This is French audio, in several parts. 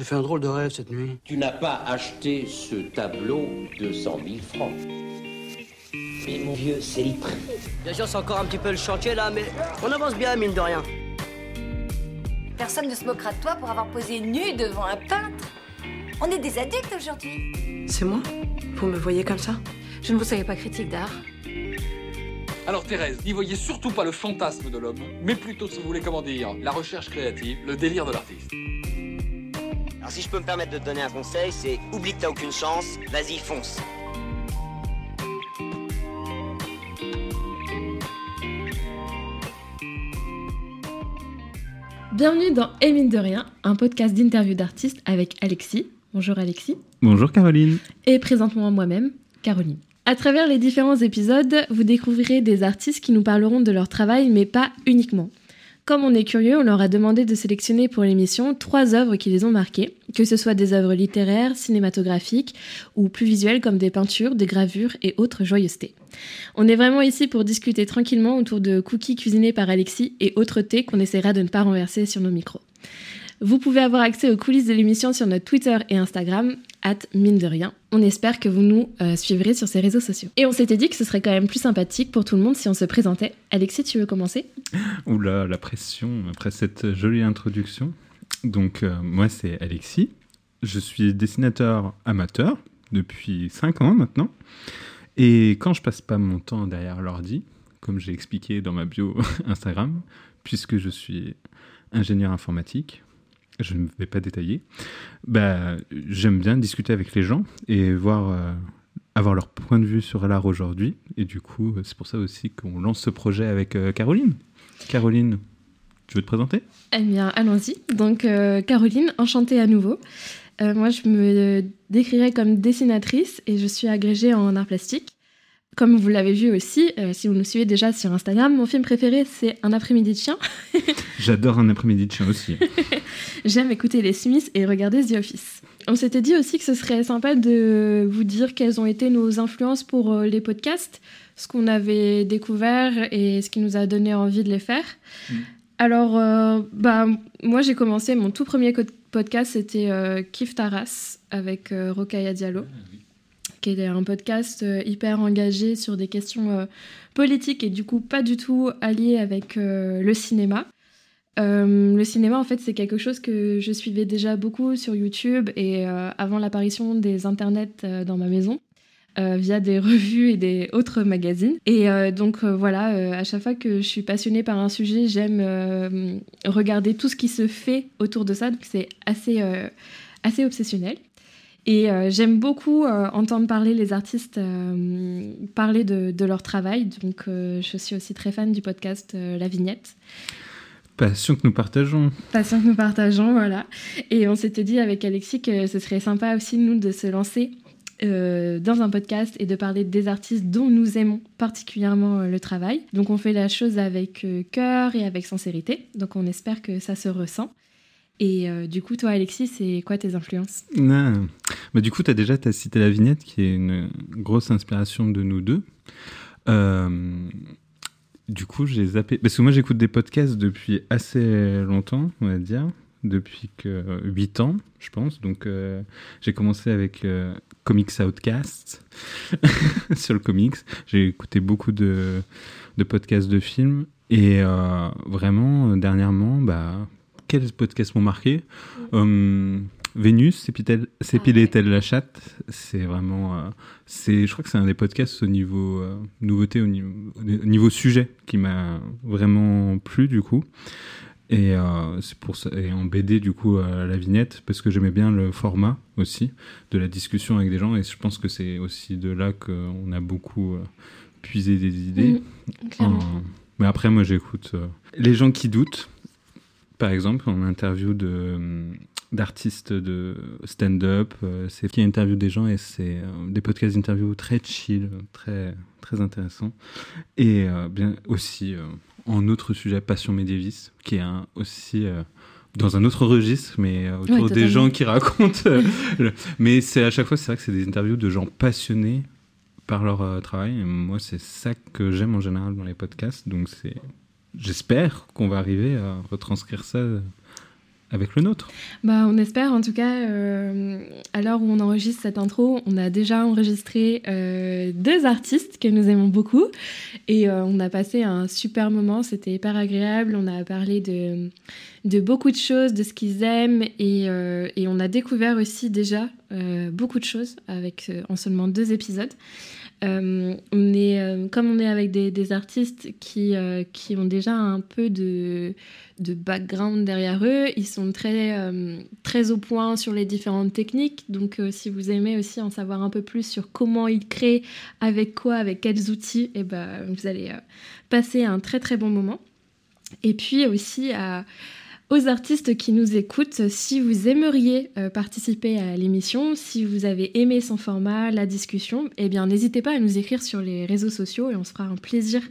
J'ai fait un drôle de rêve cette nuit. Tu n'as pas acheté ce tableau de 100 000 francs. Mais mon vieux, c'est les prix. Bien sûr, c'est encore un petit peu le chantier là, mais on avance bien, mine de rien. Personne ne se moquera de toi pour avoir posé nu devant un peintre. On est des adultes aujourd'hui. C'est moi Vous me voyez comme ça? Je ne vous savais pas critique d'art. Alors Thérèse, n'y voyez surtout pas le fantasme de l'homme, mais plutôt, si vous voulez comment dire, la recherche créative, le délire de l'artiste. Alors si je peux me permettre de te donner un conseil, c'est oublie que t'as aucune chance, vas-y fonce. Bienvenue dans Et mine de rien, un podcast d'interview d'artistes avec Alexis. Bonjour Alexis. Bonjour Caroline. Et présentement moi-même, Caroline. À travers les différents épisodes, vous découvrirez des artistes qui nous parleront de leur travail, mais pas uniquement. Comme on est curieux, on leur a demandé de sélectionner pour l'émission trois œuvres qui les ont marquées, que ce soit des œuvres littéraires, cinématographiques ou plus visuelles comme des peintures, des gravures et autres joyeusetés. On est vraiment ici pour discuter tranquillement autour de cookies cuisinés par Alexis et autres thés qu'on essaiera de ne pas renverser sur nos micros. Vous pouvez avoir accès aux coulisses de l'émission sur notre Twitter et Instagram, at mine de rien. On espère que vous nous euh, suivrez sur ces réseaux sociaux. Et on s'était dit que ce serait quand même plus sympathique pour tout le monde si on se présentait. Alexis, tu veux commencer? Oula, la pression après cette jolie introduction. Donc, euh, moi, c'est Alexis. Je suis dessinateur amateur depuis 5 ans maintenant. Et quand je passe pas mon temps derrière l'ordi, comme j'ai expliqué dans ma bio Instagram, puisque je suis ingénieur informatique, je ne vais pas détailler, bah, j'aime bien discuter avec les gens et voir, euh, avoir leur point de vue sur l'art aujourd'hui. Et du coup, c'est pour ça aussi qu'on lance ce projet avec euh, Caroline. Caroline, tu veux te présenter? Eh bien, allons-y. Donc, euh, Caroline, enchantée à nouveau. Moi, je me décrirais comme dessinatrice et je suis agrégée en art plastique. Comme vous l'avez vu aussi, euh, si vous nous suivez déjà sur Instagram, mon film préféré, c'est Un après-midi de chien. J'adore un après-midi de chien aussi. J'aime écouter les Smiths et regarder The Office. On s'était dit aussi que ce serait sympa de vous dire quelles ont été nos influences pour euh, les podcasts, ce qu'on avait découvert et ce qui nous a donné envie de les faire. Mm. Alors, euh, bah, moi, j'ai commencé mon tout premier podcast, c'était euh, Kif Taras avec Rokhaya Diallo, qui était un podcast euh, hyper engagé sur des questions euh, politiques et du coup pas du tout allié avec euh, le cinéma. Le cinéma, en fait, c'est quelque chose que je suivais déjà beaucoup sur YouTube et avant l'apparition des internets dans ma maison, via des revues et des autres magazines. Et donc voilà, à chaque fois que je suis passionnée par un sujet, j'aime regarder tout ce qui se fait autour de ça. Donc c'est assez, assez obsessionnel. Et euh, j'aime beaucoup euh, entendre parler les artistes, euh, parler de, de leur travail. Donc je suis aussi très fan du podcast La Vignette. Passion que nous partageons. Passion que nous partageons, voilà. Et on s'était dit avec Alexis que ce serait sympa aussi, nous, de se lancer euh, dans un podcast et de parler des artistes dont nous aimons particulièrement le travail. Donc on fait la chose avec cœur et avec sincérité. Donc on espère que ça se ressent. Et euh, du coup, toi, Alexis, c'est quoi tes influences? Bah, du coup, tu as déjà t'as cité la vignette qui est une grosse inspiration de nous deux. Euh, du coup, j'ai zappé. Parce que moi, j'écoute des podcasts depuis assez longtemps, on va dire. Depuis que 8 ans, je pense. Donc, euh, j'ai commencé avec Comics Outcast sur le comics. J'ai écouté beaucoup de, de podcasts de films. Et vraiment, dernièrement, bah, quels podcasts m'ont marqué Hum, Vénus, s'épilait- s'épilait-elle la chatte C'est vraiment. euh, c'est, je crois que c'est un des podcasts au niveau euh, nouveauté, au niveau, au niveau sujet qui m'a vraiment plu du coup. Et euh, c'est pour ça, et en BD du coup euh, la vignette parce que j'aimais bien le format aussi de la discussion avec des gens et je pense que c'est aussi de là qu'on a beaucoup euh, puisé des idées. Mmh, Mais après moi j'écoute euh, les gens qui doutent, par exemple en interview de hum, d'artistes de stand-up, euh, c'est qui interview des gens et c'est euh, des podcasts d'interview très chill, très très intéressants et euh, bien aussi euh, en autre sujet Passion médiéviste qui est un, aussi euh, dans un autre registre, mais euh, autour Ouais, des gens qui racontent. euh, le- Mais c'est à chaque fois, c'est vrai que c'est des interviews de gens passionnés par leur euh, travail. Et moi, c'est ça que j'aime en général dans les podcasts. Donc, c'est, j'espère qu'on va arriver à retranscrire ça avec le nôtre. Bah, on espère en tout cas, euh, à l'heure où on enregistre cette intro, on a déjà enregistré euh, deux artistes que nous aimons beaucoup et euh, on a passé un super moment, c'était hyper agréable, on a parlé de, de beaucoup de choses, de ce qu'ils aiment et, euh, et on a découvert aussi déjà euh, beaucoup de choses avec, euh, en seulement deux épisodes. On est, comme on est avec des, des artistes qui, qui ont déjà un peu de, de background derrière eux, ils sont très, très au point sur les différentes techniques. Donc, si vous aimez aussi en savoir un peu plus sur comment ils créent, avec quoi, avec quels outils, et ben, vous allez passer un très très bon moment. Et puis aussi à aux artistes qui nous écoutent, si vous aimeriez euh, participer à l'émission, si vous avez aimé son format, la discussion, eh bien n'hésitez pas à nous écrire sur les réseaux sociaux et on se fera un plaisir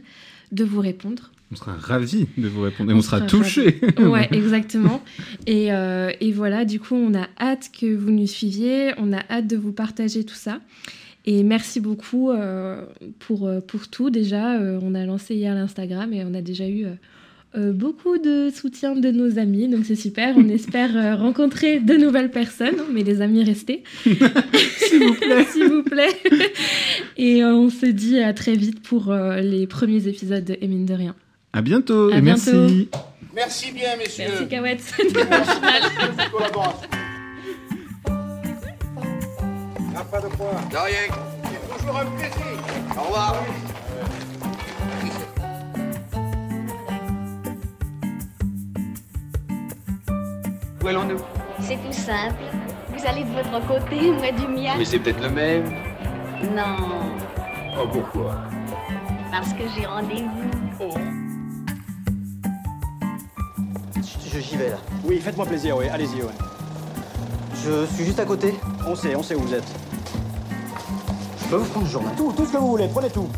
de vous répondre. On sera ravis de vous répondre et On on, sera, sera touchés. Ouais, exactement. Et, euh, et voilà, du coup, on a hâte que vous nous suiviez, on a hâte de vous partager tout ça. Et merci beaucoup euh, pour, pour tout. Déjà, on a lancé hier l'Instagram et on a déjà eu euh, beaucoup de soutien de nos amis, donc c'est super. On espère euh, rencontrer de nouvelles personnes, mais les amis restés. S'il vous plaît. S'il vous plaît. Et euh, on se dit à très vite pour euh, les premiers épisodes de Et mine de rien. À bientôt À et bientôt. merci. Merci bien, messieurs. Merci Kawet. Merci collaboration. Pas de quoi. De rien. C'est toujours un plaisir. Au revoir. Où allons-nous C'est tout simple. Vous allez de votre côté, moi du mien. Mais c'est peut-être le même. Non, Oh, pourquoi? Parce que j'ai rendez-vous. Je- J'y vais là. Oui, faites-moi plaisir, oui, allez-y, ouais. Je suis juste à côté. On sait, on sait où vous êtes. Je peux vous prendre le journal Tout, tout ce que vous voulez, prenez tout.